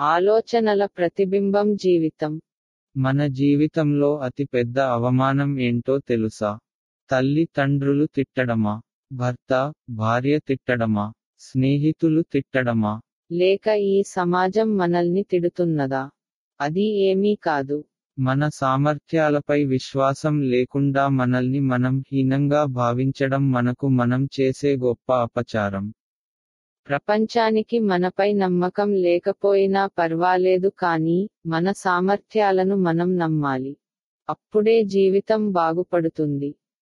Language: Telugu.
ఆలోచనల ప్రతిబింబం జీవితం. మన జీవితంలో అతి పెద్ద అవమానం ఏంటో తెలుసా? తల్లి తండ్రులు తిట్టడమా? భర్త భార్య తిట్టడమా? స్నేహితులు తిట్టడమా? లేక ఈ సమాజం మనల్ని తిడుతున్నదా? అది ఏమీ కాదు. మన సామర్థ్యాలపై విశ్వాసం లేకుండా మనల్ని మనం హీనంగా భావించడం మనకు మనం చేసే గొప్ప అపచారం. ప్రపంచానికి మనపై నమ్మకం లేకపోయినా పర్వాలేదు కానీ మన సామర్థ్యాలను మనం నమ్మాలి. అప్పుడే జీవితం బాగుపడుతుంది.